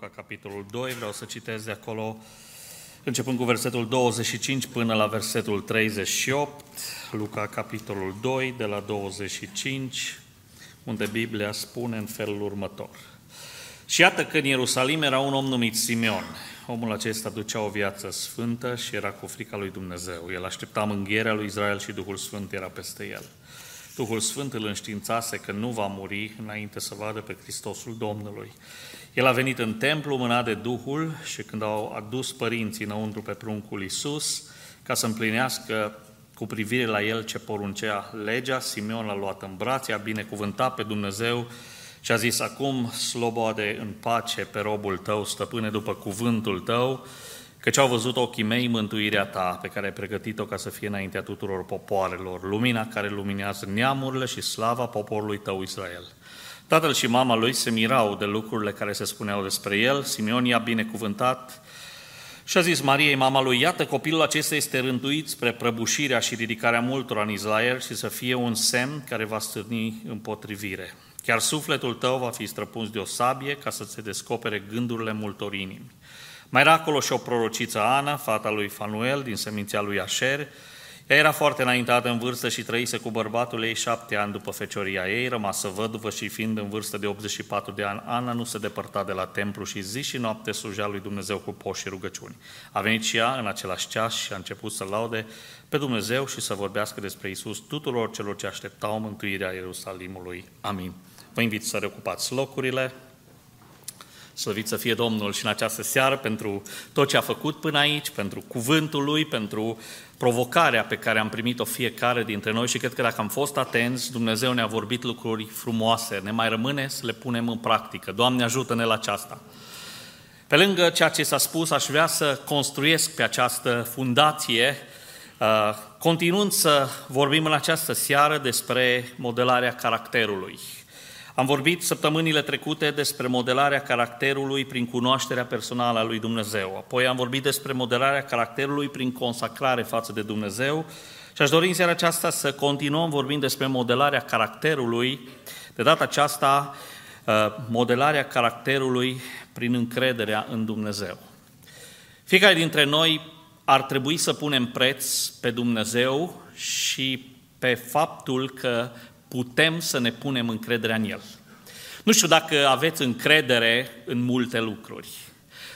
Luca, capitolul 2. Vreau să citesc de acolo, începând cu versetul 25 până la versetul 38. Luca, capitolul 2, de la 25, unde Biblia spune în felul următor. Și iată că în Ierusalim era un om numit Simeon. Omul acesta ducea o viață sfântă și era cu frica lui Dumnezeu. El aștepta mânghierea lui Israel și Duhul Sfânt era peste el. Duhul Sfânt îl înștiințase că nu va muri înainte să vadă pe Hristosul Domnului. El a venit în templu mânat de Duhul și când au adus părinții înăuntru pe pruncul Iisus, ca să împlinească cu privire la el ce poruncea legea, Simeon l-a luat în brațe, a binecuvântat pe Dumnezeu și a zis, acum slobode în pace pe robul tău, stăpâne după cuvântul tău, căci au văzut ochii mei mântuirea ta, pe care ai pregătit-o ca să fie înaintea tuturor popoarelor, lumina care luminează neamurile și slava poporului tău Israel. Tatăl și mama lui se mirau de lucrurile care se spuneau despre el, Simeon i-a binecuvântat și a zis Mariei, mama lui, iată, copilul acesta este rânduit spre prăbușirea și ridicarea multora în Israel și să fie un semn care va stârni împotrivire. Chiar sufletul tău va fi străpuns de o sabie ca să se descopere gândurile multor inimi. Mai era acolo și o prorociță Ana, fata lui Fanuel, din seminția lui Asher. Ea era foarte înaintată în vârstă și trăise cu bărbatul ei șapte ani după fecioria ei, rămasă văduvă și fiind în vârstă de 84 de ani, Ana nu se depărta de la templu și zi și noapte slujea lui Dumnezeu cu poși și rugăciuni. A venit și ea în același ceas și a început să laude pe Dumnezeu și să vorbească despre Isus tuturor celor ce așteptau mântuirea Ierusalimului. Amin. Vă invit să reocupați locurile. Slăvit să fie Domnul și în această seară pentru tot ce a făcut până aici, pentru cuvântul Lui, pentru provocarea pe care am primit-o fiecare dintre noi și cred că dacă am fost atenți, Dumnezeu ne-a vorbit lucruri frumoase. Ne mai rămâne să le punem în practică. Doamne, ajută-ne la aceasta. Pe lângă ceea ce s-a spus, aș vrea să construiesc pe această fundație, uh, continuând să vorbim în această seară despre modelarea caracterului. Am vorbit săptămânile trecute despre modelarea caracterului prin cunoașterea personală a lui Dumnezeu. Apoi am vorbit despre modelarea caracterului prin consacrare față de Dumnezeu și aș dori în seara aceasta să continuăm vorbind despre modelarea caracterului, de data aceasta uh, modelarea caracterului prin încrederea în Dumnezeu. Fiecare dintre noi ar trebui să punem preț pe Dumnezeu și pe faptul că putem să ne punem încrederea în El. Nu știu dacă aveți încredere în multe lucruri.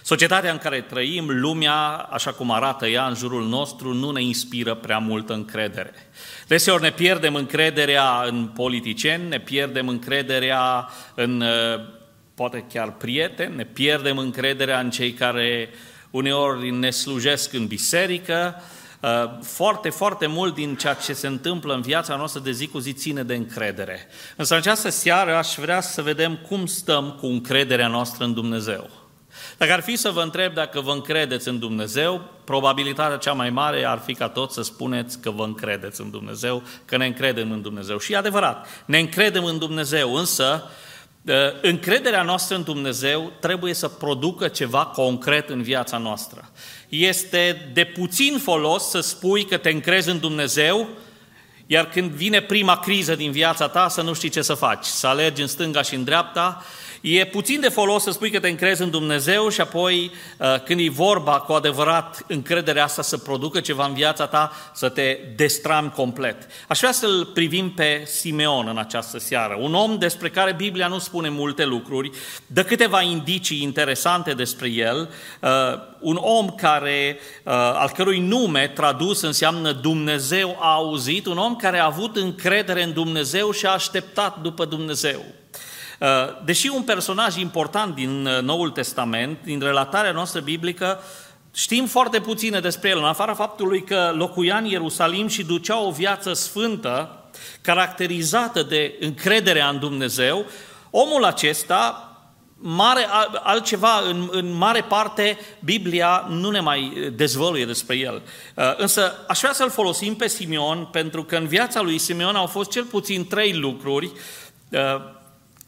Societatea în care trăim, lumea, așa cum arată ea în jurul nostru, nu ne inspiră prea multă încredere. Deseori ne pierdem încrederea în politicieni, ne pierdem încrederea în uh, poate chiar prieteni, ne pierdem încrederea în cei care uneori ne slujesc în biserică, Uh, foarte, foarte mult din ceea ce se întâmplă în viața noastră de zi cu zi ține de încredere. Însă în această seară aș vrea să vedem cum stăm cu încrederea noastră în Dumnezeu. Dacă ar fi să vă întreb dacă vă încredeți în Dumnezeu, probabilitatea cea mai mare ar fi ca tot să spuneți că vă încredeți în Dumnezeu, că ne încredem în Dumnezeu. Și e adevărat, ne încredem în Dumnezeu, însă uh, încrederea noastră în Dumnezeu trebuie să producă ceva concret în viața noastră. Este de puțin folos să spui că te încrezi în Dumnezeu, iar când vine prima criză din viața ta să nu știi ce să faci, să alergi în stânga și în dreapta E puțin de folos să spui că te încrezi în Dumnezeu și apoi uh, când e vorba cu adevărat încrederea asta să producă ceva în viața ta, să te destrami complet. Aș vrea să-l privim pe Simeon în această seară, un om despre care Biblia nu spune multe lucruri, dă câteva indicii interesante despre el, uh, un om care, uh, al cărui nume tradus înseamnă Dumnezeu a auzit, un om care a avut încredere în Dumnezeu și a așteptat după Dumnezeu. Uh, deși un personaj important din uh, Noul Testament, din relatarea noastră biblică, știm foarte puține despre el, în afara faptului că locuia în Ierusalim și ducea o viață sfântă, caracterizată de încrederea în Dumnezeu, omul acesta, mare, altceva, în, în mare parte, Biblia nu ne mai dezvăluie despre el. Uh, însă aș vrea să-l folosim pe Simeon, pentru că în viața lui Simeon au fost cel puțin trei lucruri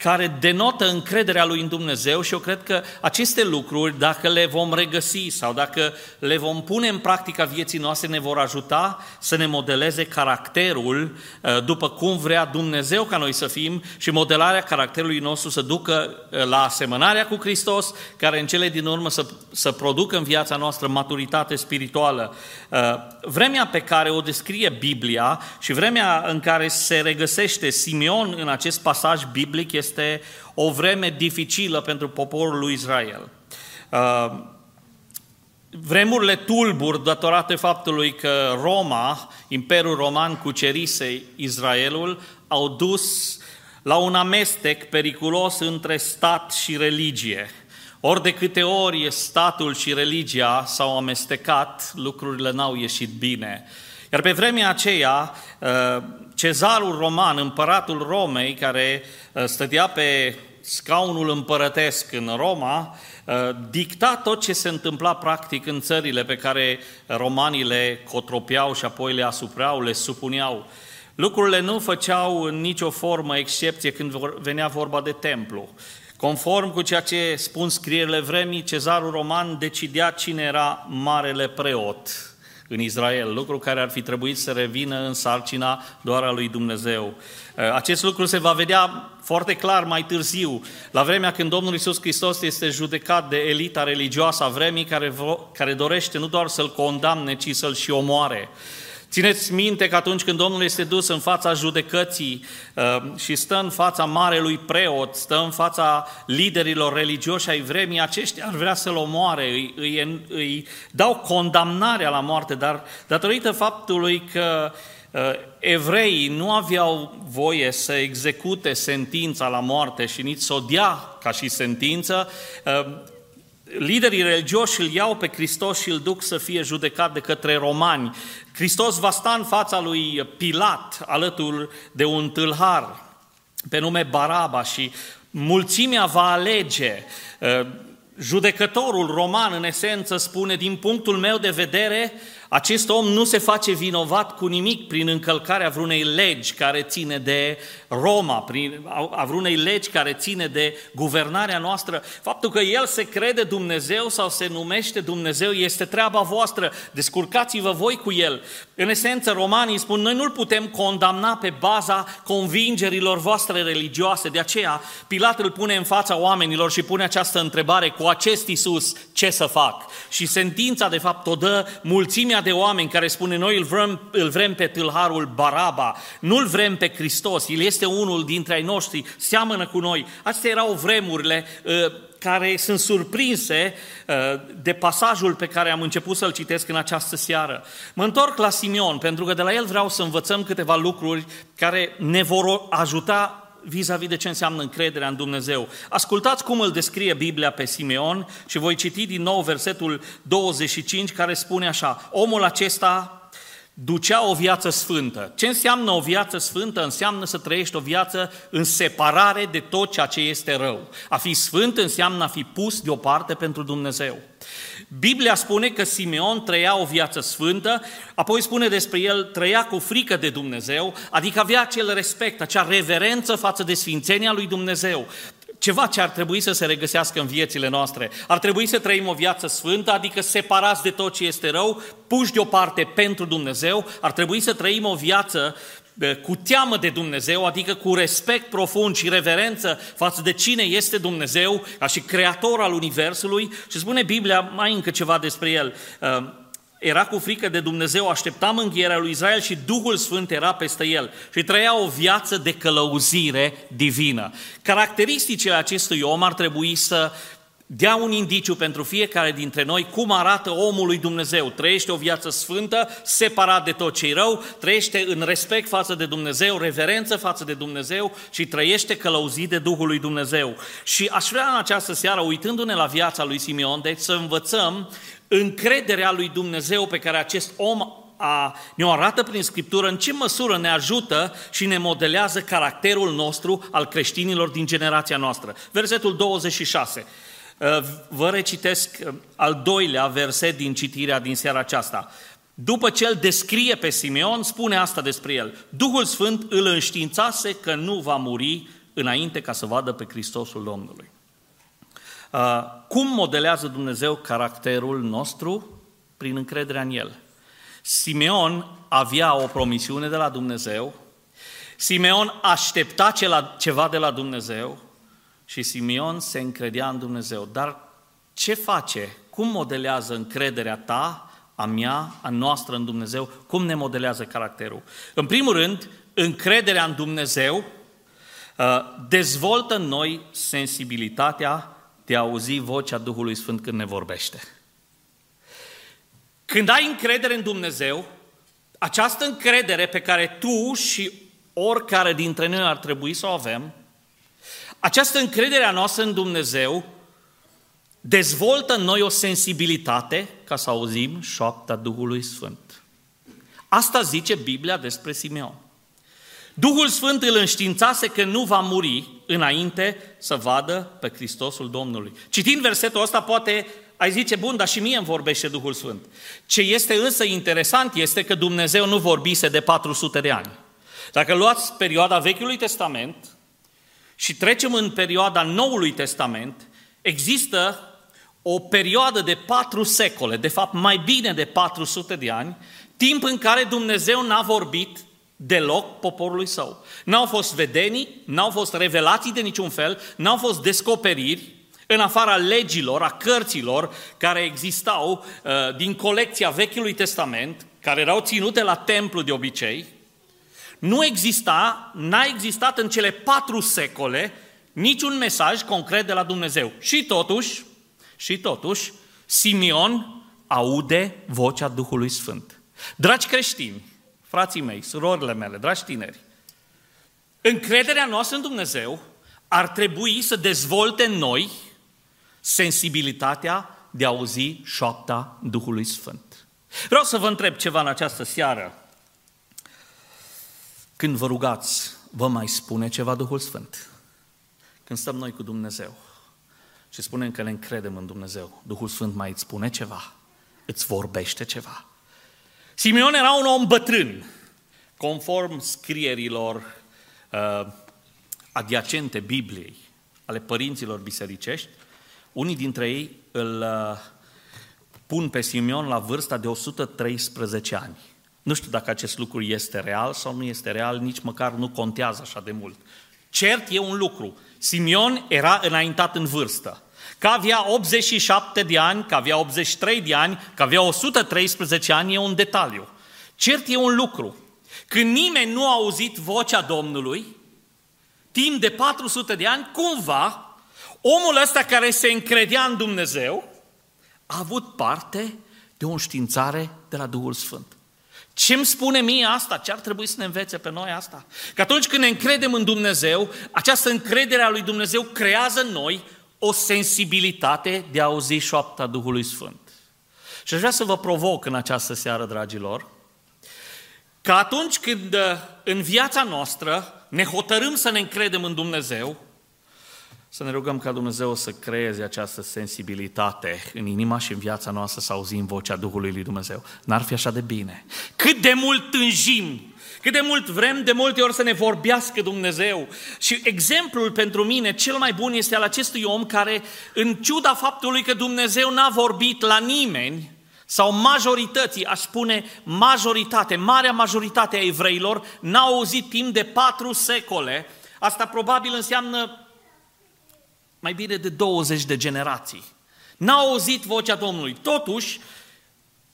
care denotă încrederea lui în Dumnezeu și eu cred că aceste lucruri, dacă le vom regăsi sau dacă le vom pune în practica vieții noastre, ne vor ajuta să ne modeleze caracterul uh, după cum vrea Dumnezeu ca noi să fim și modelarea caracterului nostru să ducă uh, la asemănarea cu Hristos, care în cele din urmă să, să producă în viața noastră maturitate spirituală. Uh, vremea pe care o descrie Biblia și vremea în care se regăsește Simeon în acest pasaj biblic este este o vreme dificilă pentru poporul lui Israel. Uh, vremurile tulburi datorate faptului că Roma, Imperiul Roman cucerise Israelul, au dus la un amestec periculos între stat și religie. Ori de câte ori statul și religia s-au amestecat, lucrurile n-au ieșit bine. Iar pe vremea aceea, uh, cezarul roman, împăratul Romei, care uh, stătea pe scaunul împărătesc în Roma, uh, dicta tot ce se întâmpla practic în țările pe care romanii le cotropeau și apoi le asupreau, le supuneau. Lucrurile nu făceau în nicio formă excepție când venea vorba de templu. Conform cu ceea ce spun scrierile vremii, cezarul roman decidea cine era marele preot în Israel, lucru care ar fi trebuit să revină în sarcina doar a lui Dumnezeu. Uh, acest lucru se va vedea foarte clar mai târziu, la vremea când Domnul Isus Hristos este judecat de elita religioasă a vremii care, care dorește nu doar să-l condamne, ci să-l și omoare. Țineți minte că atunci când Domnul este dus în fața judecății uh, și stă în fața marelui preot, stă în fața liderilor religioși ai vremii, aceștia ar vrea să-l omoare, îi, îi, îi dau condamnarea la moarte, dar datorită faptului că uh, evreii nu aveau voie să execute sentința la moarte și nici să o dea ca și sentință, uh, liderii religioși îl iau pe Hristos și îl duc să fie judecat de către romani. Hristos va sta în fața lui Pilat alături de un tâlhar pe nume Baraba și mulțimea va alege. Judecătorul roman, în esență, spune, din punctul meu de vedere, acest om nu se face vinovat cu nimic prin încălcarea vreunei legi care ține de Roma, prin, a vreunei legi care ține de guvernarea noastră. Faptul că el se crede Dumnezeu sau se numește Dumnezeu este treaba voastră. Descurcați-vă voi cu el. În esență, romanii spun, noi nu-l putem condamna pe baza convingerilor voastre religioase. De aceea, Pilat îl pune în fața oamenilor și pune această întrebare, cu acest Isus, ce să fac? Și sentința, de fapt, o dă mulțimea de oameni care spune noi îl vrem, îl vrem pe tâlharul Baraba, nu-l vrem pe Hristos, el este unul dintre ai noștri, seamănă cu noi. Astea erau vremurile uh, care sunt surprinse uh, de pasajul pe care am început să-l citesc în această seară. Mă întorc la Simeon, pentru că de la el vreau să învățăm câteva lucruri care ne vor ajuta vis-a-vis de ce înseamnă încrederea în Dumnezeu. Ascultați cum îl descrie Biblia pe Simeon și voi citi din nou versetul 25 care spune așa, omul acesta ducea o viață sfântă. Ce înseamnă o viață sfântă? Înseamnă să trăiești o viață în separare de tot ceea ce este rău. A fi sfânt înseamnă a fi pus deoparte pentru Dumnezeu. Biblia spune că Simeon trăia o viață sfântă, apoi spune despre el, trăia cu frică de Dumnezeu, adică avea acel respect, acea reverență față de sfințenia lui Dumnezeu ceva ce ar trebui să se regăsească în viețile noastre. Ar trebui să trăim o viață sfântă, adică separați de tot ce este rău, puși deoparte pentru Dumnezeu. Ar trebui să trăim o viață cu teamă de Dumnezeu, adică cu respect profund și reverență față de cine este Dumnezeu, ca și creator al Universului. Și spune Biblia mai încă ceva despre el era cu frică de Dumnezeu, aștepta mânghierea lui Israel și Duhul Sfânt era peste el și trăia o viață de călăuzire divină. Caracteristicile acestui om ar trebui să dea un indiciu pentru fiecare dintre noi cum arată omul lui Dumnezeu. Trăiește o viață sfântă, separat de tot ce rău, trăiește în respect față de Dumnezeu, reverență față de Dumnezeu și trăiește călăuzit de Duhul lui Dumnezeu. Și aș vrea în această seară, uitându-ne la viața lui Simeon, deci să învățăm încrederea lui Dumnezeu pe care acest om a, ne-o arată prin Scriptură, în ce măsură ne ajută și ne modelează caracterul nostru al creștinilor din generația noastră. Versetul 26. Uh, vă recitesc uh, al doilea verset din citirea din seara aceasta. După ce îl descrie pe Simeon, spune asta despre el. Duhul Sfânt îl înștiințase că nu va muri înainte ca să vadă pe Hristosul Domnului. Uh, cum modelează Dumnezeu caracterul nostru? Prin încrederea în El. Simeon avea o promisiune de la Dumnezeu, Simeon aștepta ceva de la Dumnezeu și Simeon se încredea în Dumnezeu. Dar ce face? Cum modelează încrederea ta, a mea, a noastră în Dumnezeu? Cum ne modelează caracterul? În primul rând, încrederea în Dumnezeu uh, dezvoltă în noi sensibilitatea de a auzi vocea Duhului Sfânt când ne vorbește. Când ai încredere în Dumnezeu, această încredere pe care tu și oricare dintre noi ar trebui să o avem, această încredere a noastră în Dumnezeu dezvoltă în noi o sensibilitate ca să auzim șoapta Duhului Sfânt. Asta zice Biblia despre Simeon. Duhul Sfânt îl înștiințase că nu va muri înainte să vadă pe Hristosul Domnului. Citind versetul ăsta, poate ai zice, bun, dar și mie îmi vorbește Duhul Sfânt. Ce este însă interesant este că Dumnezeu nu vorbise de 400 de ani. Dacă luați perioada Vechiului Testament și trecem în perioada Noului Testament, există o perioadă de patru secole, de fapt mai bine de 400 de ani, timp în care Dumnezeu n-a vorbit deloc poporului său. N-au fost vedenii, n-au fost revelații de niciun fel, n-au fost descoperiri, în afara legilor, a cărților care existau uh, din colecția Vechiului Testament, care erau ținute la templu de obicei, nu exista, n-a existat în cele patru secole niciun mesaj concret de la Dumnezeu. Și totuși, și totuși, Simeon aude vocea Duhului Sfânt. Dragi creștini, frații mei, surorile mele, dragi tineri, încrederea noastră în Dumnezeu ar trebui să dezvolte în noi sensibilitatea de a auzi șoapta Duhului Sfânt. Vreau să vă întreb ceva în această seară. Când vă rugați, vă mai spune ceva Duhul Sfânt? Când stăm noi cu Dumnezeu și spunem că ne încredem în Dumnezeu, Duhul Sfânt mai îți spune ceva? Îți vorbește ceva? Simeon era un om bătrân, conform scrierilor uh, adiacente Bibliei, ale părinților bisericești, unii dintre ei îl uh, pun pe Simeon la vârsta de 113 ani. Nu știu dacă acest lucru este real sau nu este real, nici măcar nu contează așa de mult. Cert e un lucru. Simeon era înaintat în vârstă. Că avea 87 de ani, că avea 83 de ani, că avea 113 ani e un detaliu. Cert e un lucru. Când nimeni nu a auzit vocea Domnului, timp de 400 de ani, cumva, omul ăsta care se încredea în Dumnezeu, a avut parte de o științare de la Duhul Sfânt. Ce îmi spune mie asta? Ce ar trebui să ne învețe pe noi asta? Că atunci când ne încredem în Dumnezeu, această încredere a lui Dumnezeu creează în noi o sensibilitate de a auzi șoapta Duhului Sfânt. Și aș vrea să vă provoc în această seară, dragilor, că atunci când uh, în viața noastră ne hotărâm să ne încredem în Dumnezeu, să ne rugăm ca Dumnezeu să creeze această sensibilitate în inima și în viața noastră să auzim vocea Duhului lui Dumnezeu. N-ar fi așa de bine. Cât de mult tânjim, cât de mult vrem de multe ori să ne vorbească Dumnezeu. Și exemplul pentru mine cel mai bun este al acestui om care, în ciuda faptului că Dumnezeu n-a vorbit la nimeni, sau majorității, aș spune majoritate, marea majoritate a evreilor, n-au auzit timp de patru secole. Asta probabil înseamnă mai bine de 20 de generații. N-au auzit vocea Domnului. Totuși,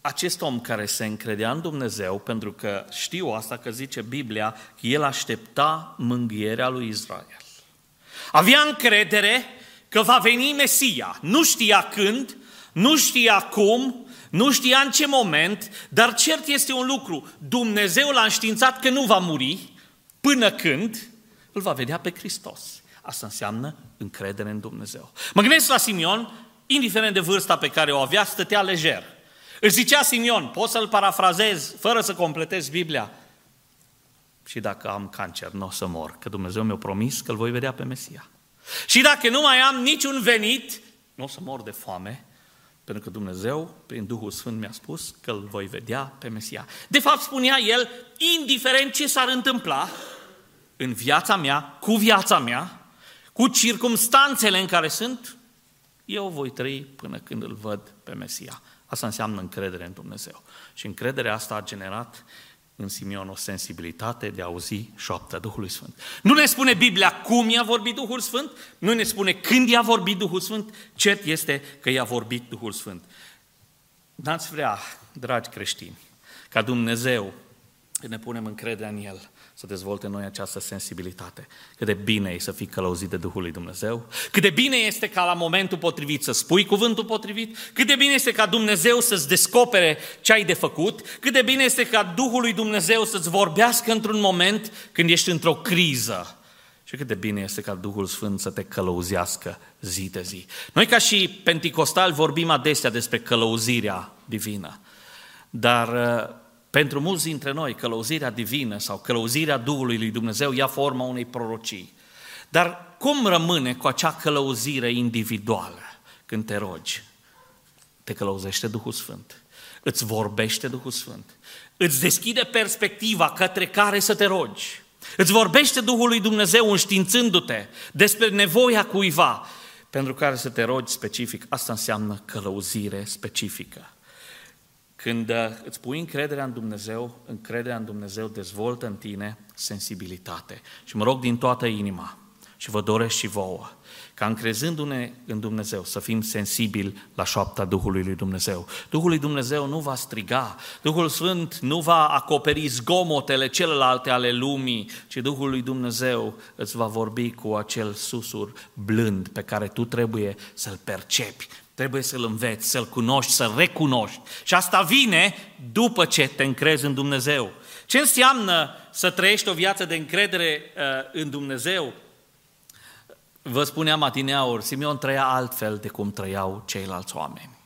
acest om care se încredea în Dumnezeu, pentru că știu asta că zice Biblia, că el aștepta mânghierea lui Israel. Avea încredere că va veni Mesia. Nu știa când, nu știa cum, nu știa în ce moment, dar cert este un lucru. Dumnezeu l-a înștiințat că nu va muri până când îl va vedea pe Hristos. Asta înseamnă încredere în Dumnezeu. Mă gândesc la Simion, indiferent de vârsta pe care o avea, stătea lejer. Își zicea Simion, pot să-l parafrazez fără să completez Biblia. Și dacă am cancer, nu o să mor, că Dumnezeu mi-a promis că îl voi vedea pe Mesia. Și dacă nu mai am niciun venit, nu o să mor de foame, pentru că Dumnezeu, prin Duhul Sfânt, mi-a spus că îl voi vedea pe Mesia. De fapt, spunea el, indiferent ce s-ar întâmpla, în viața mea, cu viața mea, cu circumstanțele în care sunt, eu voi trăi până când îl văd pe Mesia. Asta înseamnă încredere în Dumnezeu. Și încrederea asta a generat în Simeon o sensibilitate de a auzi șoapta Duhului Sfânt. Nu ne spune Biblia cum i-a vorbit Duhul Sfânt, nu ne spune când i-a vorbit Duhul Sfânt, cert este că i-a vorbit Duhul Sfânt. N-ați vrea, dragi creștini, ca Dumnezeu, când ne punem încrederea în El, să dezvolte în noi această sensibilitate. Cât de bine e să fii călăuzit de Duhul lui Dumnezeu, cât de bine este ca la momentul potrivit să spui cuvântul potrivit, cât de bine este ca Dumnezeu să-ți descopere ce ai de făcut, cât de bine este ca Duhul lui Dumnezeu să-ți vorbească într-un moment când ești într-o criză. Și cât de bine este ca Duhul Sfânt să te călăuzească zi de zi. Noi ca și penticostali vorbim adesea despre călăuzirea divină, dar pentru mulți dintre noi, călăuzirea divină sau călăuzirea Duhului lui Dumnezeu ia forma unei prorocii. Dar cum rămâne cu acea călăuzire individuală când te rogi? Te călăuzește Duhul Sfânt, îți vorbește Duhul Sfânt, îți deschide perspectiva către care să te rogi, îți vorbește Duhul lui Dumnezeu înștiințându-te despre nevoia cuiva pentru care să te rogi specific. Asta înseamnă călăuzire specifică. Când uh, îți pui încrederea în Dumnezeu, încrederea în Dumnezeu dezvoltă în tine sensibilitate. Și mă rog din toată inima și vă doresc și vouă ca încrezându-ne în Dumnezeu să fim sensibili la șoapta Duhului lui Dumnezeu. Duhul lui Dumnezeu nu va striga, Duhul Sfânt nu va acoperi zgomotele celelalte ale lumii, ci Duhul lui Dumnezeu îți va vorbi cu acel susur blând pe care tu trebuie să-l percepi, Trebuie să-L înveți, să-L cunoști, să-L recunoști. Și asta vine după ce te încrezi în Dumnezeu. Ce înseamnă să trăiești o viață de încredere uh, în Dumnezeu? Vă spuneam atineauri, Simeon trăia altfel de cum trăiau ceilalți oameni.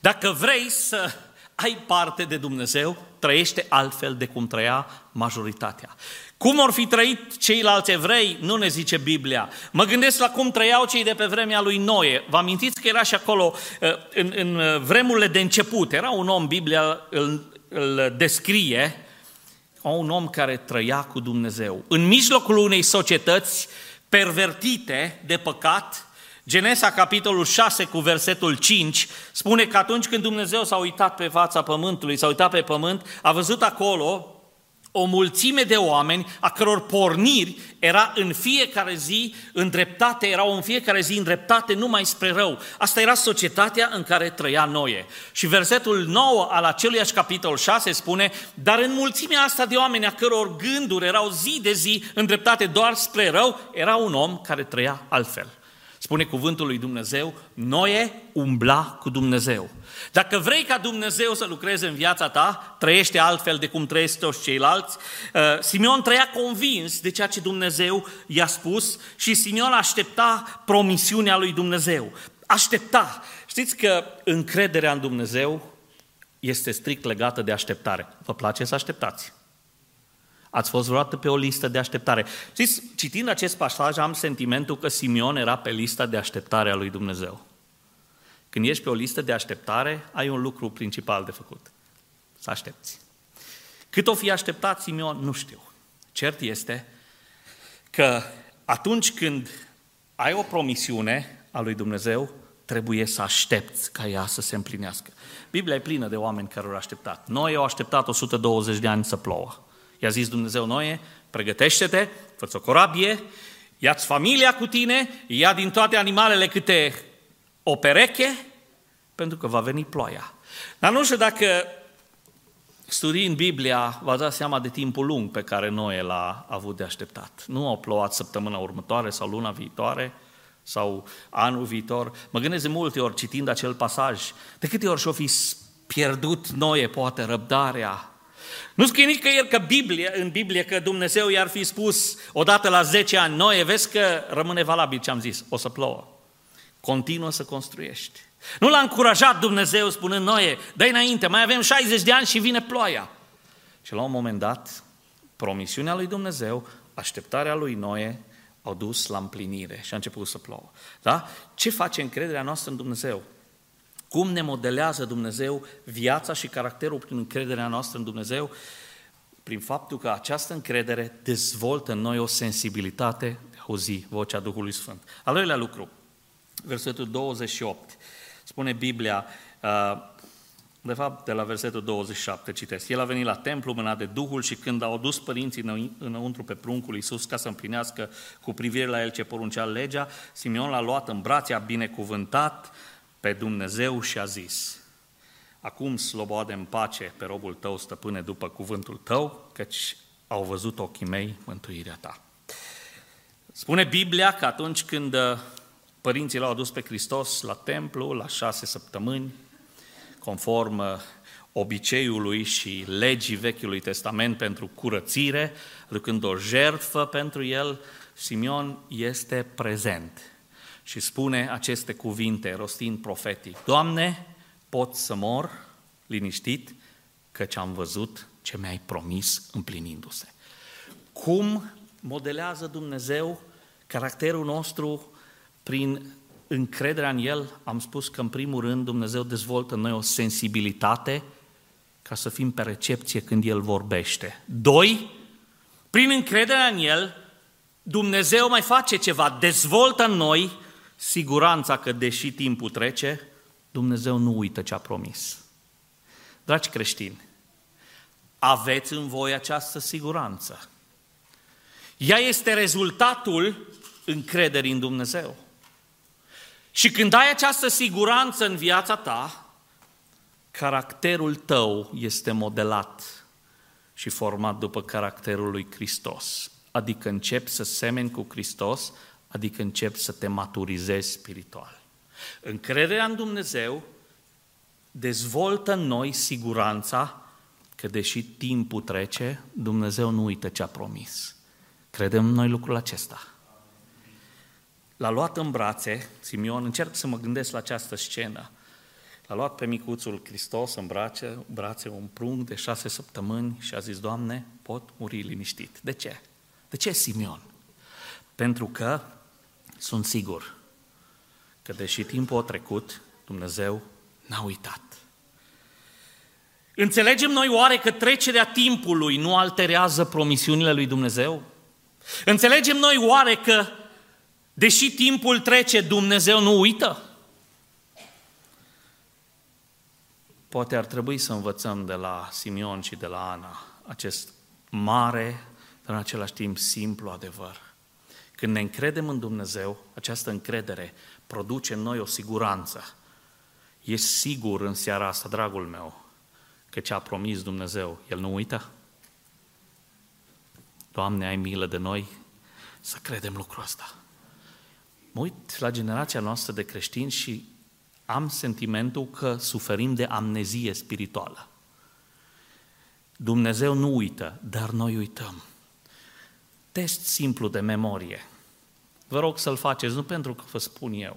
Dacă vrei să ai parte de Dumnezeu, trăiește altfel de cum trăia majoritatea. Cum ar fi trăit ceilalți evrei, nu ne zice Biblia. Mă gândesc la cum trăiau cei de pe vremea lui Noe. Vă amintiți că era și acolo, uh, în, în uh, vremurile de început, era un om, Biblia îl, îl descrie, un om care trăia cu Dumnezeu. În mijlocul unei societăți pervertite de păcat, Genesa, capitolul 6, cu versetul 5, spune că atunci când Dumnezeu s-a uitat pe fața pământului, s-a uitat pe pământ, a văzut acolo o mulțime de oameni a căror porniri era în fiecare zi îndreptate, erau în fiecare zi îndreptate numai spre rău. Asta era societatea în care trăia Noe. Și versetul 9 al aceluiași capitol 6 spune, dar în mulțimea asta de oameni a căror gânduri erau zi de zi îndreptate doar spre rău, era un om care trăia altfel. Spune cuvântul lui Dumnezeu, Noe umbla cu Dumnezeu. Dacă vrei ca Dumnezeu să lucreze în viața ta, trăiește altfel de cum trăiesc toți ceilalți. Uh, Simeon trăia convins de ceea ce Dumnezeu i-a spus și Simeon aștepta promisiunea lui Dumnezeu. Aștepta. Știți că încrederea în Dumnezeu este strict legată de așteptare. Vă place să așteptați? Ați fost vreodată pe o listă de așteptare. Știți, citind acest pasaj, am sentimentul că Simeon era pe lista de așteptare a lui Dumnezeu. Când ești pe o listă de așteptare, ai un lucru principal de făcut. Să aștepți. Cât o fi așteptat Simeon, nu știu. Cert este că atunci când ai o promisiune a lui Dumnezeu, trebuie să aștepți ca ea să se împlinească. Biblia e plină de oameni care au așteptat. Noi au așteptat 120 de ani să plouă. I-a zis Dumnezeu Noe, pregătește-te, fă o corabie, ia-ți familia cu tine, ia din toate animalele câte o pereche, pentru că va veni ploaia. Dar nu știu dacă studiind Biblia, v-ați dat seama de timpul lung pe care Noe l-a avut de așteptat. Nu au plouat săptămâna următoare sau luna viitoare sau anul viitor. Mă gândesc de multe ori citind acel pasaj, de câte ori și-o fi pierdut Noe, poate, răbdarea nu scrie nicăieri că Biblie, în Biblie că Dumnezeu i-ar fi spus odată la 10 ani, noi vezi că rămâne valabil ce am zis, o să plouă. Continuă să construiești. Nu l-a încurajat Dumnezeu spunând, Noe, dă înainte, mai avem 60 de ani și vine ploaia. Și la un moment dat, promisiunea lui Dumnezeu, așteptarea lui Noe, au dus la împlinire și a început să plouă. Da? Ce face încrederea noastră în Dumnezeu? Cum ne modelează Dumnezeu viața și caracterul prin încrederea noastră în Dumnezeu? prin faptul că această încredere dezvoltă în noi o sensibilitate de a auzi vocea Duhului Sfânt. Al doilea lucru, versetul 28, spune Biblia, uh, de fapt, de la versetul 27 citesc. El a venit la templu mânat de Duhul și când au dus părinții înăuntru pe pruncul Iisus ca să împlinească cu privire la el ce poruncea legea, Simeon l-a luat în brațe, a binecuvântat pe Dumnezeu și a zis, Acum sloboade în pace pe robul tău, stăpâne, după cuvântul tău, căci au văzut ochii mei mântuirea ta. Spune Biblia că atunci când uh, părinții l-au adus pe Hristos la templu, la șase săptămâni, conform uh, obiceiului și legii Vechiului Testament pentru curățire, aducând o jertfă pentru el, Simeon este prezent și spune aceste cuvinte, rostind profetic. Doamne, pot să mor liniștit, căci am văzut ce mi-ai promis împlinindu-se. Cum modelează Dumnezeu caracterul nostru prin încrederea în El? Am spus că în primul rând Dumnezeu dezvoltă în noi o sensibilitate ca să fim pe recepție când El vorbește. Doi, prin încrederea în El, Dumnezeu mai face ceva, dezvoltă în noi siguranța că deși timpul trece, Dumnezeu nu uită ce a promis. Dragi creștini, aveți în voi această siguranță. Ea este rezultatul încrederii în Dumnezeu. Și când ai această siguranță în viața ta, caracterul tău este modelat și format după caracterul lui Hristos. Adică începi să semeni cu Hristos, adică începi să te maturizezi spiritual. Încrederea în Dumnezeu dezvoltă în noi siguranța că deși timpul trece, Dumnezeu nu uită ce a promis. Credem noi lucrul acesta. L-a luat în brațe, Simeon, încerc să mă gândesc la această scenă. L-a luat pe micuțul Hristos în brațe, brațe un prunc de șase săptămâni și a zis, Doamne, pot muri liniștit. De ce? De ce Simeon? Pentru că sunt sigur că deși timpul a trecut, Dumnezeu n-a uitat. Înțelegem noi oare că trecerea timpului nu alterează promisiunile lui Dumnezeu? Înțelegem noi oare că, deși timpul trece, Dumnezeu nu uită? Poate ar trebui să învățăm de la Simeon și de la Ana acest mare, dar în același timp simplu adevăr. Când ne încredem în Dumnezeu, această încredere produce în noi o siguranță. E sigur în seara asta, dragul meu, că ce a promis Dumnezeu, El nu uită? Doamne, ai milă de noi să credem lucrul ăsta. Mă uit la generația noastră de creștini și am sentimentul că suferim de amnezie spirituală. Dumnezeu nu uită, dar noi uităm. Test simplu de memorie. Vă rog să-l faceți, nu pentru că vă spun eu.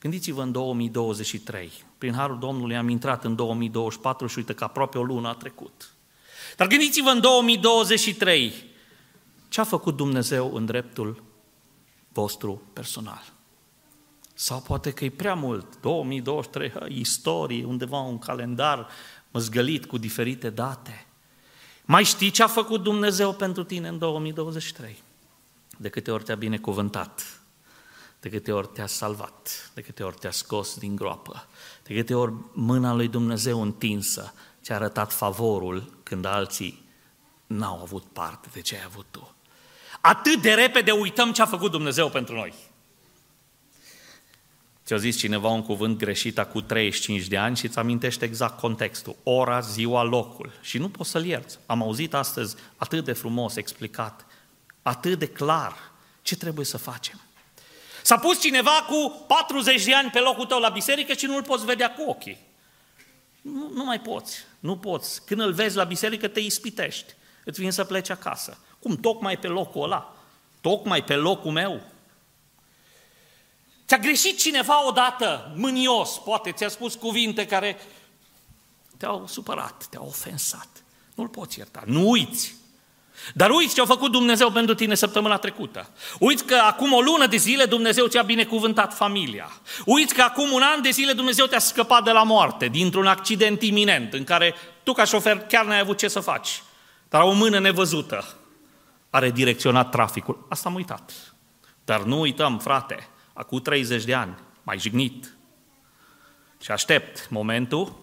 Gândiți-vă în 2023. Prin Harul Domnului am intrat în 2024 și uite că aproape o lună a trecut. Dar gândiți-vă în 2023. Ce a făcut Dumnezeu în dreptul vostru personal? Sau poate că e prea mult, 2023, istorie, undeva un calendar măzgălit cu diferite date. Mai știi ce a făcut Dumnezeu pentru tine în 2023? de câte ori te-a binecuvântat, de câte ori te-a salvat, de câte ori te-a scos din groapă, de câte ori mâna lui Dumnezeu întinsă ți-a arătat favorul când alții n-au avut parte de ce ai avut tu. Atât de repede uităm ce a făcut Dumnezeu pentru noi. Ți-a zis cineva un cuvânt greșit cu 35 de ani și îți amintește exact contextul, ora, ziua, locul. Și nu poți să-l ierți. Am auzit astăzi atât de frumos explicat atât de clar ce trebuie să facem. S-a pus cineva cu 40 de ani pe locul tău la biserică și nu îl poți vedea cu ochii. Nu, nu mai poți, nu poți. Când îl vezi la biserică te ispitești, îți vin să pleci acasă. Cum? Tocmai pe locul ăla, tocmai pe locul meu. Ți-a greșit cineva odată, mânios, poate ți-a spus cuvinte care te-au supărat, te-au ofensat. Nu-l poți ierta, nu uiți. Dar uiți ce a făcut Dumnezeu pentru tine săptămâna trecută. Uiți că acum o lună de zile Dumnezeu ți-a binecuvântat familia. Uiți că acum un an de zile Dumnezeu te-a scăpat de la moarte, dintr-un accident iminent, în care tu ca șofer chiar n-ai avut ce să faci. Dar o mână nevăzută a redirecționat traficul. Asta am uitat. Dar nu uităm, frate, acum 30 de ani, mai jignit. Și aștept momentul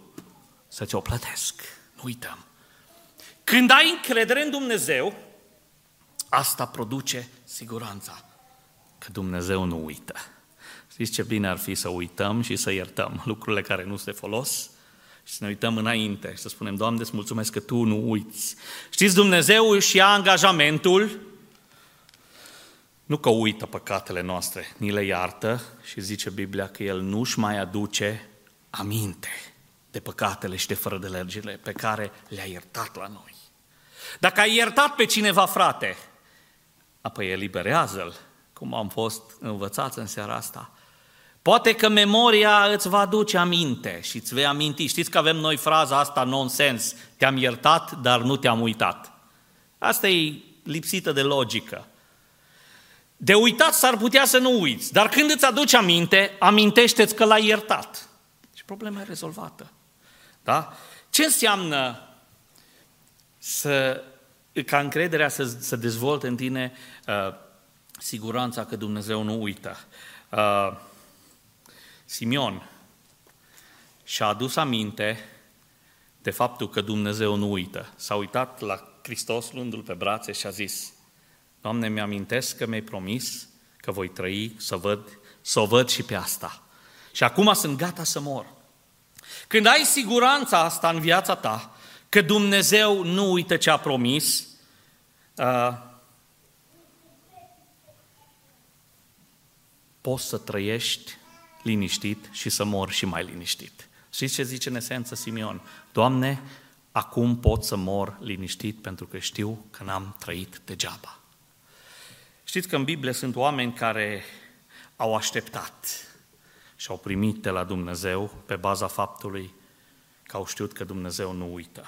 să ți-o plătesc. Nu uităm. Când ai încredere în Dumnezeu, asta produce siguranța că Dumnezeu nu uită. Știți ce bine ar fi să uităm și să iertăm lucrurile care nu se folos și să ne uităm înainte și să spunem, Doamne, îți mulțumesc că Tu nu uiți. Știți, Dumnezeu își ia angajamentul, nu că uită păcatele noastre, ni le iartă și zice Biblia că El nu-și mai aduce aminte de păcatele și de fără de legile pe care le-a iertat la noi. Dacă ai iertat pe cineva, frate, apoi eliberează-l, cum am fost învățați în seara asta. Poate că memoria îți va aduce aminte și îți vei aminti. Știți că avem noi fraza asta nonsens, te-am iertat, dar nu te-am uitat. Asta e lipsită de logică. De uitat s-ar putea să nu uiți, dar când îți aduci aminte, amintește-ți că l-ai iertat. Și problema e rezolvată. Da? Ce înseamnă să, ca încrederea să, să dezvolte în tine uh, siguranța că Dumnezeu nu uită? Uh, Simion și-a adus aminte de faptul că Dumnezeu nu uită. S-a uitat la Hristos luându-l pe brațe și a zis, Doamne, mi-amintesc că mi-ai promis că voi trăi să văd, să o văd și pe asta. Și acum sunt gata să mor. Când ai siguranța asta în viața ta, că Dumnezeu nu uită ce a promis, uh, poți să trăiești liniștit și să mor și mai liniștit. Știți ce zice în esență Simeon? Doamne, acum pot să mor liniștit pentru că știu că n-am trăit degeaba. Știți că în Biblie sunt oameni care au așteptat și au primit de la Dumnezeu pe baza faptului că au știut că Dumnezeu nu uită.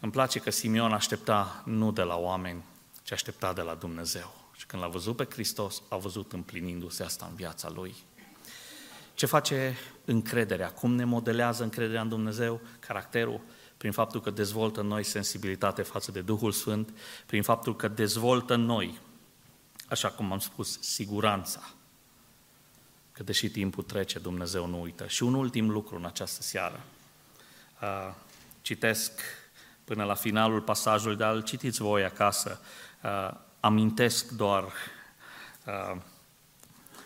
Îmi place că Simeon aștepta nu de la oameni, ci aștepta de la Dumnezeu. Și când l-a văzut pe Hristos, a văzut împlinindu-se asta în viața lui. Ce face încrederea? Cum ne modelează încrederea în Dumnezeu? Caracterul? Prin faptul că dezvoltă în noi sensibilitate față de Duhul Sfânt, prin faptul că dezvoltă în noi, așa cum am spus, siguranța. Că deși timpul trece, Dumnezeu nu uită. Și un ultim lucru în această seară. Citesc până la finalul pasajului, dar îl citiți voi acasă. Amintesc doar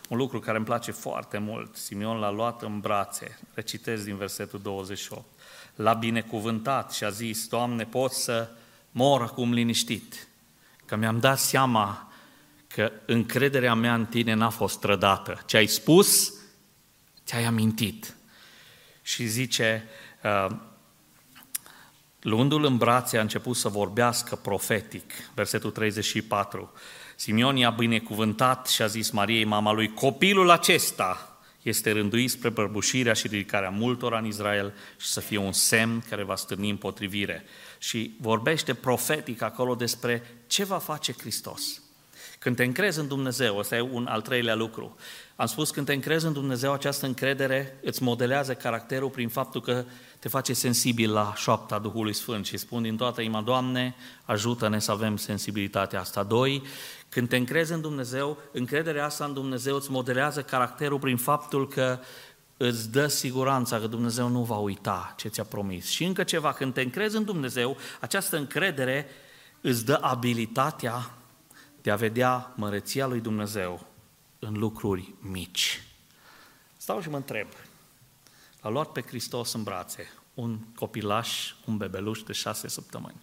un lucru care îmi place foarte mult. Simeon l-a luat în brațe, recitez din versetul 28. L-a binecuvântat și a zis, Doamne, pot să mor acum liniștit, că mi-am dat seama că încrederea mea în Tine n-a fost trădată. Ce ai spus, ți-ai amintit. Și zice, uh, luându-l în brațe, a început să vorbească profetic, versetul 34. Simeon i-a binecuvântat și a zis Mariei, mama lui, copilul acesta este rânduit spre bărbușirea și ridicarea multora în Israel și să fie un semn care va stârni împotrivire. Și vorbește profetic acolo despre ce va face Hristos. Când te încrezi în Dumnezeu, ăsta e un al treilea lucru. Am spus, când te încrezi în Dumnezeu, această încredere îți modelează caracterul prin faptul că te face sensibil la șoapta Duhului Sfânt și spun din toată inima, Doamne, ajută-ne să avem sensibilitatea asta. Doi, când te încrezi în Dumnezeu, încrederea asta în Dumnezeu îți modelează caracterul prin faptul că îți dă siguranța că Dumnezeu nu va uita ce ți-a promis. Și încă ceva, când te încrezi în Dumnezeu, această încredere îți dă abilitatea de a vedea măreția lui Dumnezeu în lucruri mici. Stau și mă întreb, l-a luat pe Hristos în brațe, un copilaș, un bebeluș de șase săptămâni.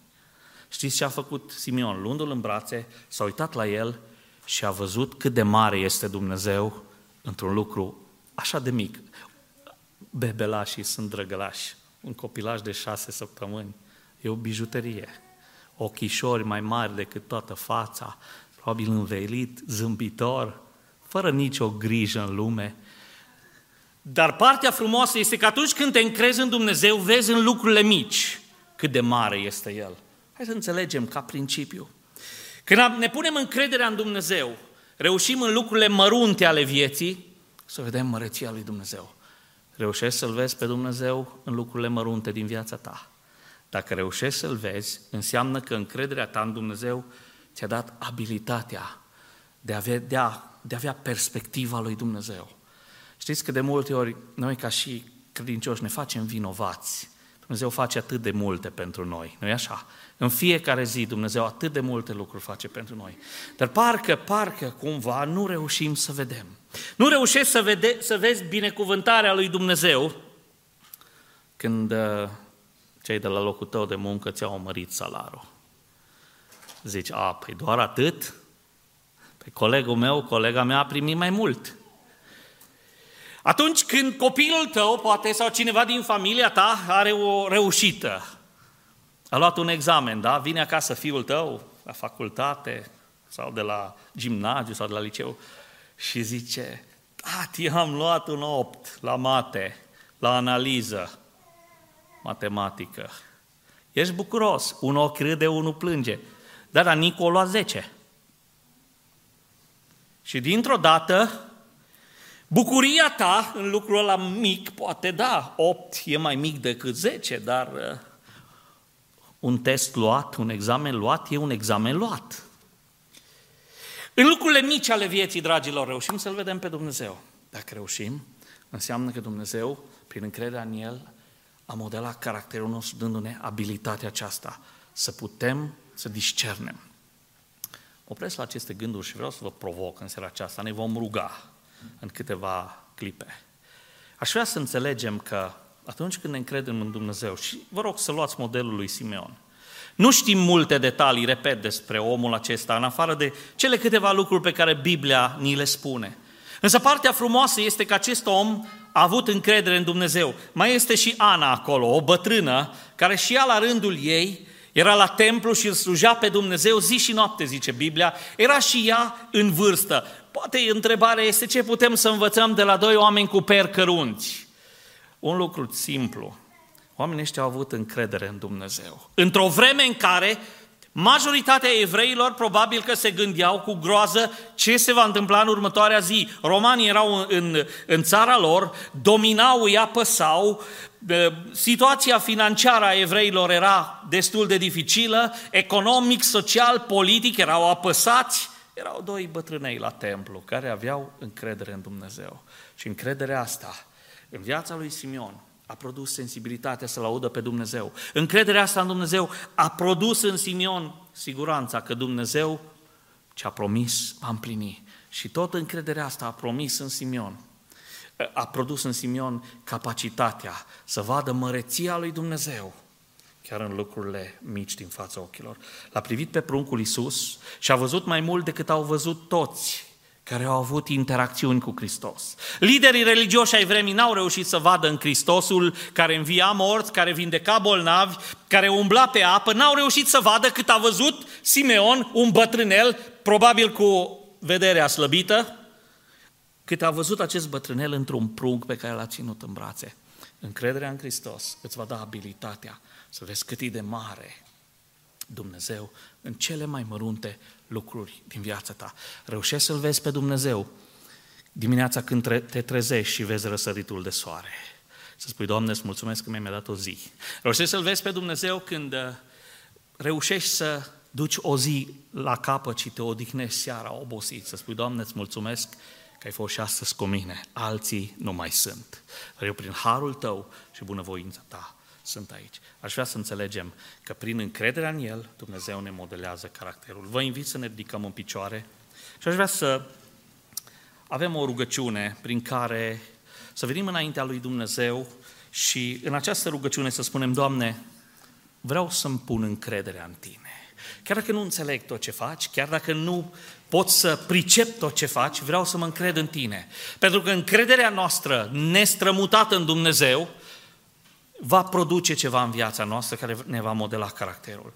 Știți ce a făcut Simeon? Luându-l în brațe, s-a uitat la el și a văzut cât de mare este Dumnezeu într-un lucru așa de mic. Bebelașii sunt drăgălași. Un copilaș de șase săptămâni e o bijuterie. Ochișori mai mari decât toată fața, probabil învelit, zâmbitor, fără nicio grijă în lume. Dar partea frumoasă este că atunci când te încrezi în Dumnezeu, vezi în lucrurile mici cât de mare este El. Hai să înțelegem ca principiu. Când ne punem încrederea în Dumnezeu, reușim în lucrurile mărunte ale vieții să vedem măreția lui Dumnezeu. Reușești să-L vezi pe Dumnezeu în lucrurile mărunte din viața ta. Dacă reușești să-l vezi, înseamnă că încrederea ta în Dumnezeu ți-a dat abilitatea de a vedea, de a avea perspectiva lui Dumnezeu. Știți că de multe ori noi ca și credincioși ne facem vinovați. Dumnezeu face atât de multe pentru noi, nu-i așa? În fiecare zi Dumnezeu atât de multe lucruri face pentru noi. Dar parcă, parcă cumva nu reușim să vedem. Nu reușești să, vede, să vezi binecuvântarea lui Dumnezeu când uh, cei de la locul tău de muncă ți-au mărit salarul. Zici, a, păi doar atât? Pe colegul meu, colega mea a primit mai mult. Atunci când copilul tău, poate, sau cineva din familia ta are o reușită, a luat un examen, da? Vine acasă fiul tău la facultate sau de la gimnaziu sau de la liceu și zice, tati, am luat un 8 la mate, la analiză matematică. Ești bucuros, un ochi râde, unul plânge. Dar la Nico a luat 10. Și dintr-o dată, bucuria ta în lucrul ăla mic, poate da, 8 e mai mic decât 10, dar uh, un test luat, un examen luat, e un examen luat. În lucrurile mici ale vieții, dragilor, reușim să-L vedem pe Dumnezeu. Dacă reușim, înseamnă că Dumnezeu, prin încrederea în El, a modelat caracterul nostru, dându-ne abilitatea aceasta să putem să discernem. Opresc la aceste gânduri și vreau să vă provoc în seara aceasta. Ne vom ruga în câteva clipe. Aș vrea să înțelegem că atunci când ne încredem în Dumnezeu, și vă rog să luați modelul lui Simeon, nu știm multe detalii, repet, despre omul acesta, în afară de cele câteva lucruri pe care Biblia ni le spune. Însă partea frumoasă este că acest om a avut încredere în Dumnezeu. Mai este și Ana acolo, o bătrână, care și ea la rândul ei era la templu și îl slujea pe Dumnezeu zi și noapte, zice Biblia. Era și ea în vârstă. Poate întrebarea este ce putem să învățăm de la doi oameni cu per cărunți. Un lucru simplu. Oamenii ăștia au avut încredere în Dumnezeu. Într-o vreme în care Majoritatea evreilor probabil că se gândeau cu groază ce se va întâmpla în următoarea zi. Romanii erau în, în țara lor, dominau, îi apăsau, situația financiară a evreilor era destul de dificilă, economic, social, politic, erau apăsați. Erau doi bătrânei la templu care aveau încredere în Dumnezeu. Și încrederea asta în viața lui Simeon a produs sensibilitatea să laudă pe Dumnezeu. Încrederea asta în Dumnezeu a produs în Simeon siguranța că Dumnezeu ce a promis va împlini. Și tot încrederea asta a promis în Simeon, a produs în Simeon capacitatea să vadă măreția lui Dumnezeu chiar în lucrurile mici din fața ochilor. L-a privit pe pruncul Isus și a văzut mai mult decât au văzut toți care au avut interacțiuni cu Hristos. Liderii religioși ai vremii n-au reușit să vadă în Hristosul care învia morți, care vindeca bolnavi, care umbla pe apă, n-au reușit să vadă cât a văzut Simeon, un bătrânel, probabil cu vederea slăbită, cât a văzut acest bătrânel într-un prunc pe care l-a ținut în brațe. Încrederea în Hristos îți va da abilitatea să vezi cât e de mare Dumnezeu în cele mai mărunte lucruri din viața ta. Reușești să-L vezi pe Dumnezeu dimineața când te trezești și vezi răsăritul de soare. Să spui, Doamne, îți mulțumesc că mi-ai dat o zi. Reușești să-L vezi pe Dumnezeu când uh, reușești să duci o zi la capăt și te odihnești seara obosit. Să spui, Doamne, îți mulțumesc că ai fost și astăzi cu mine. Alții nu mai sunt. Dar eu, prin harul Tău și bunăvoința Ta, sunt aici. Aș vrea să înțelegem că prin încrederea în El, Dumnezeu ne modelează caracterul. Vă invit să ne ridicăm în picioare și aș vrea să avem o rugăciune prin care să venim înaintea lui Dumnezeu și în această rugăciune să spunem, Doamne, vreau să-mi pun încrederea în Tine. Chiar dacă nu înțeleg tot ce faci, chiar dacă nu pot să pricep tot ce faci, vreau să mă încred în Tine. Pentru că încrederea noastră nestrămutată în Dumnezeu va produce ceva în viața noastră care ne va modela caracterul.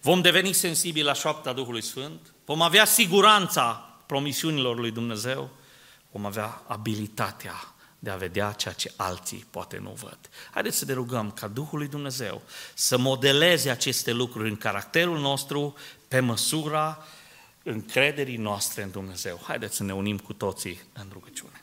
Vom deveni sensibili la șoapta Duhului Sfânt, vom avea siguranța promisiunilor lui Dumnezeu, vom avea abilitatea de a vedea ceea ce alții poate nu văd. Haideți să ne rugăm ca Duhul lui Dumnezeu să modeleze aceste lucruri în caracterul nostru pe măsura încrederii noastre în Dumnezeu. Haideți să ne unim cu toții în rugăciune.